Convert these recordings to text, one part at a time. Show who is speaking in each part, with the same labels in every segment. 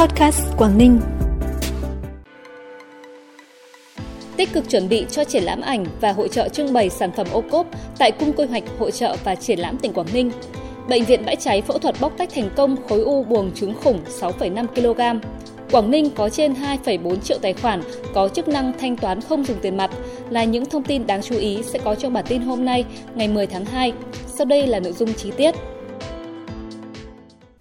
Speaker 1: Podcast Quảng Ninh.
Speaker 2: Tích cực chuẩn bị cho triển lãm ảnh và hội trợ trưng bày sản phẩm ô cốp tại Cung Quy hoạch Hội trợ và Triển lãm tỉnh Quảng Ninh. Bệnh viện bãi cháy phẫu thuật bóc tách thành công khối u buồng trứng khủng 6,5 kg. Quảng Ninh có trên 2,4 triệu tài khoản có chức năng thanh toán không dùng tiền mặt là những thông tin đáng chú ý sẽ có trong bản tin hôm nay, ngày 10 tháng 2. Sau đây là nội dung chi tiết.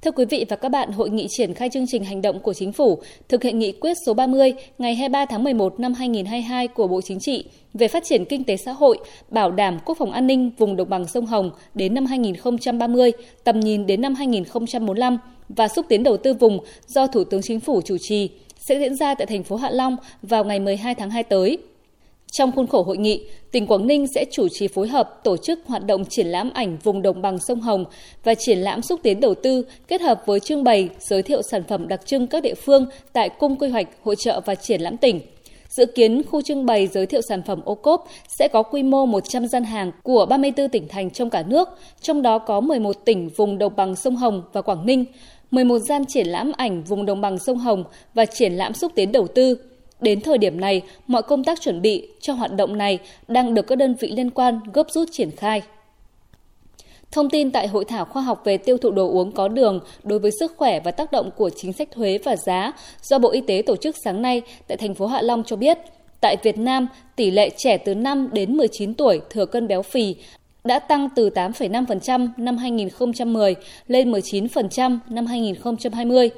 Speaker 2: Thưa quý vị và các bạn, hội nghị triển khai chương trình hành động của chính phủ thực hiện nghị quyết số 30 ngày 23 tháng 11 năm 2022 của Bộ Chính trị về phát triển kinh tế xã hội, bảo đảm quốc phòng an ninh vùng đồng bằng sông Hồng đến năm 2030, tầm nhìn đến năm 2045 và xúc tiến đầu tư vùng do Thủ tướng Chính phủ chủ trì sẽ diễn ra tại thành phố Hạ Long vào ngày 12 tháng 2 tới. Trong khuôn khổ hội nghị, tỉnh Quảng Ninh sẽ chủ trì phối hợp tổ chức hoạt động triển lãm ảnh vùng đồng bằng sông Hồng và triển lãm xúc tiến đầu tư kết hợp với trưng bày giới thiệu sản phẩm đặc trưng các địa phương tại Cung Quy hoạch Hội trợ và Triển lãm tỉnh. Dự kiến khu trưng bày giới thiệu sản phẩm ô cốp sẽ có quy mô 100 gian hàng của 34 tỉnh thành trong cả nước, trong đó có 11 tỉnh vùng đồng bằng sông Hồng và Quảng Ninh, 11 gian triển lãm ảnh vùng đồng bằng sông Hồng và triển lãm xúc tiến đầu tư. Đến thời điểm này, mọi công tác chuẩn bị cho hoạt động này đang được các đơn vị liên quan gấp rút triển khai. Thông tin tại hội thảo khoa học về tiêu thụ đồ uống có đường đối với sức khỏe và tác động của chính sách thuế và giá do Bộ Y tế tổ chức sáng nay tại thành phố Hạ Long cho biết, tại Việt Nam, tỷ lệ trẻ từ 5 đến 19 tuổi thừa cân béo phì đã tăng từ 8,5% năm 2010 lên 19% năm 2020.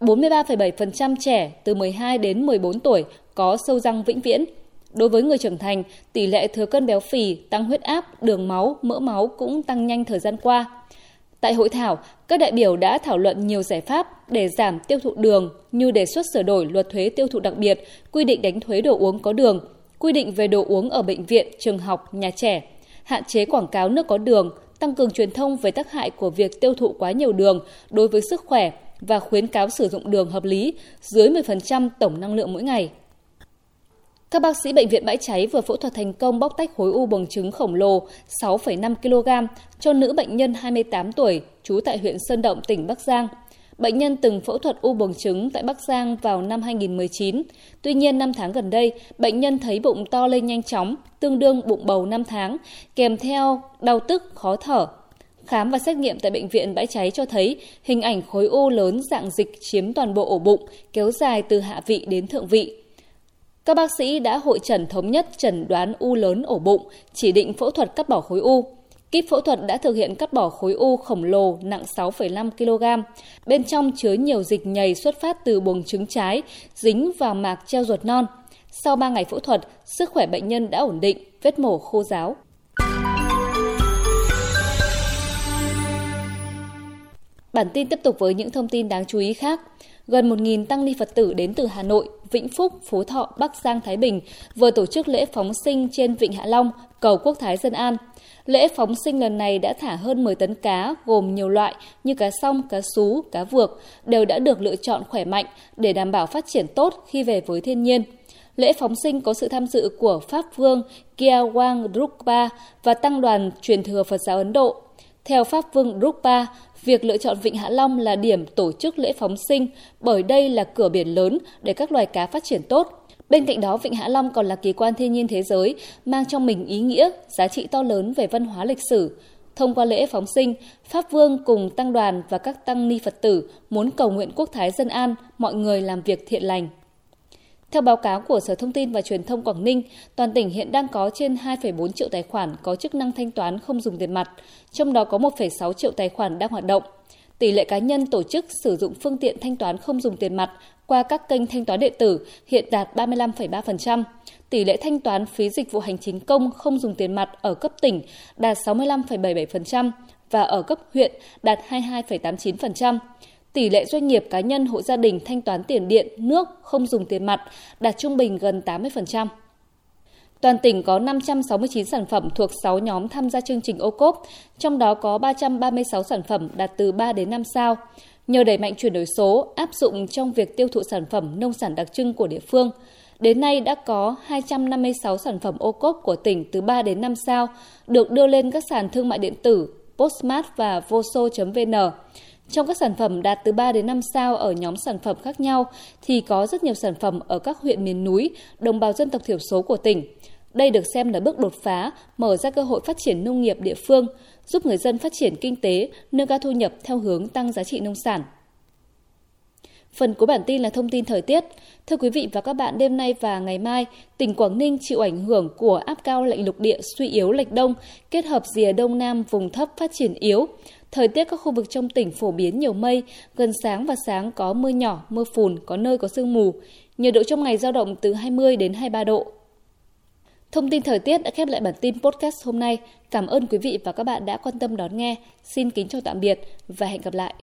Speaker 2: 43,7% trẻ từ 12 đến 14 tuổi có sâu răng vĩnh viễn. Đối với người trưởng thành, tỷ lệ thừa cân béo phì, tăng huyết áp, đường máu, mỡ máu cũng tăng nhanh thời gian qua. Tại hội thảo, các đại biểu đã thảo luận nhiều giải pháp để giảm tiêu thụ đường như đề xuất sửa đổi luật thuế tiêu thụ đặc biệt, quy định đánh thuế đồ uống có đường, quy định về đồ uống ở bệnh viện, trường học, nhà trẻ, hạn chế quảng cáo nước có đường, tăng cường truyền thông về tác hại của việc tiêu thụ quá nhiều đường đối với sức khỏe và khuyến cáo sử dụng đường hợp lý dưới 10% tổng năng lượng mỗi ngày. Các bác sĩ bệnh viện bãi cháy vừa phẫu thuật thành công bóc tách khối u buồng trứng khổng lồ 6,5 kg cho nữ bệnh nhân 28 tuổi trú tại huyện Sơn Động, tỉnh Bắc Giang. Bệnh nhân từng phẫu thuật u buồng trứng tại Bắc Giang vào năm 2019. Tuy nhiên, 5 tháng gần đây, bệnh nhân thấy bụng to lên nhanh chóng, tương đương bụng bầu 5 tháng, kèm theo đau tức, khó thở. Khám và xét nghiệm tại bệnh viện bãi cháy cho thấy hình ảnh khối u lớn dạng dịch chiếm toàn bộ ổ bụng, kéo dài từ hạ vị đến thượng vị. Các bác sĩ đã hội trần thống nhất chẩn đoán u lớn ổ bụng, chỉ định phẫu thuật cắt bỏ khối u. Kíp phẫu thuật đã thực hiện cắt bỏ khối u khổng lồ nặng 6,5 kg. Bên trong chứa nhiều dịch nhầy xuất phát từ buồng trứng trái, dính vào mạc treo ruột non. Sau 3 ngày phẫu thuật, sức khỏe bệnh nhân đã ổn định, vết mổ khô ráo. Bản tin tiếp tục với những thông tin đáng chú ý khác. Gần 1.000 tăng ni Phật tử đến từ Hà Nội, Vĩnh Phúc, Phú Thọ, Bắc Giang, Thái Bình vừa tổ chức lễ phóng sinh trên Vịnh Hạ Long, cầu Quốc Thái Dân An. Lễ phóng sinh lần này đã thả hơn 10 tấn cá gồm nhiều loại như cá song, cá sú, cá vược đều đã được lựa chọn khỏe mạnh để đảm bảo phát triển tốt khi về với thiên nhiên. Lễ phóng sinh có sự tham dự của Pháp Vương Gyawang Drukpa và Tăng đoàn truyền thừa Phật giáo Ấn Độ. Theo Pháp Vương Drukpa, việc lựa chọn Vịnh Hạ Long là điểm tổ chức lễ phóng sinh bởi đây là cửa biển lớn để các loài cá phát triển tốt. Bên cạnh đó, Vịnh Hạ Long còn là kỳ quan thiên nhiên thế giới, mang trong mình ý nghĩa, giá trị to lớn về văn hóa lịch sử. Thông qua lễ phóng sinh, Pháp Vương cùng tăng đoàn và các tăng ni Phật tử muốn cầu nguyện quốc thái dân an, mọi người làm việc thiện lành. Theo báo cáo của Sở Thông tin và Truyền thông Quảng Ninh, toàn tỉnh hiện đang có trên 2,4 triệu tài khoản có chức năng thanh toán không dùng tiền mặt, trong đó có 1,6 triệu tài khoản đang hoạt động. Tỷ lệ cá nhân tổ chức sử dụng phương tiện thanh toán không dùng tiền mặt qua các kênh thanh toán điện tử hiện đạt 35,3%. Tỷ lệ thanh toán phí dịch vụ hành chính công không dùng tiền mặt ở cấp tỉnh đạt 65,77% và ở cấp huyện đạt 22,89%. Tỷ lệ doanh nghiệp cá nhân hộ gia đình thanh toán tiền điện, nước không dùng tiền mặt đạt trung bình gần 80%. Toàn tỉnh có 569 sản phẩm thuộc 6 nhóm tham gia chương trình ô cốp, trong đó có 336 sản phẩm đạt từ 3 đến 5 sao. Nhờ đẩy mạnh chuyển đổi số, áp dụng trong việc tiêu thụ sản phẩm nông sản đặc trưng của địa phương, đến nay đã có 256 sản phẩm ô cốp của tỉnh từ 3 đến 5 sao được đưa lên các sàn thương mại điện tử Postmart và Voso.vn. Trong các sản phẩm đạt từ 3 đến 5 sao ở nhóm sản phẩm khác nhau thì có rất nhiều sản phẩm ở các huyện miền núi, đồng bào dân tộc thiểu số của tỉnh. Đây được xem là bước đột phá, mở ra cơ hội phát triển nông nghiệp địa phương, giúp người dân phát triển kinh tế, nâng cao thu nhập theo hướng tăng giá trị nông sản. Phần cuối bản tin là thông tin thời tiết. Thưa quý vị và các bạn, đêm nay và ngày mai, tỉnh Quảng Ninh chịu ảnh hưởng của áp cao lạnh lục địa suy yếu lệch đông, kết hợp rìa đông nam vùng thấp phát triển yếu. Thời tiết các khu vực trong tỉnh phổ biến nhiều mây, gần sáng và sáng có mưa nhỏ, mưa phùn, có nơi có sương mù. Nhiệt độ trong ngày dao động từ 20 đến 23 độ. Thông tin thời tiết đã khép lại bản tin podcast hôm nay. Cảm ơn quý vị và các bạn đã quan tâm đón nghe. Xin kính chào tạm biệt và hẹn gặp lại.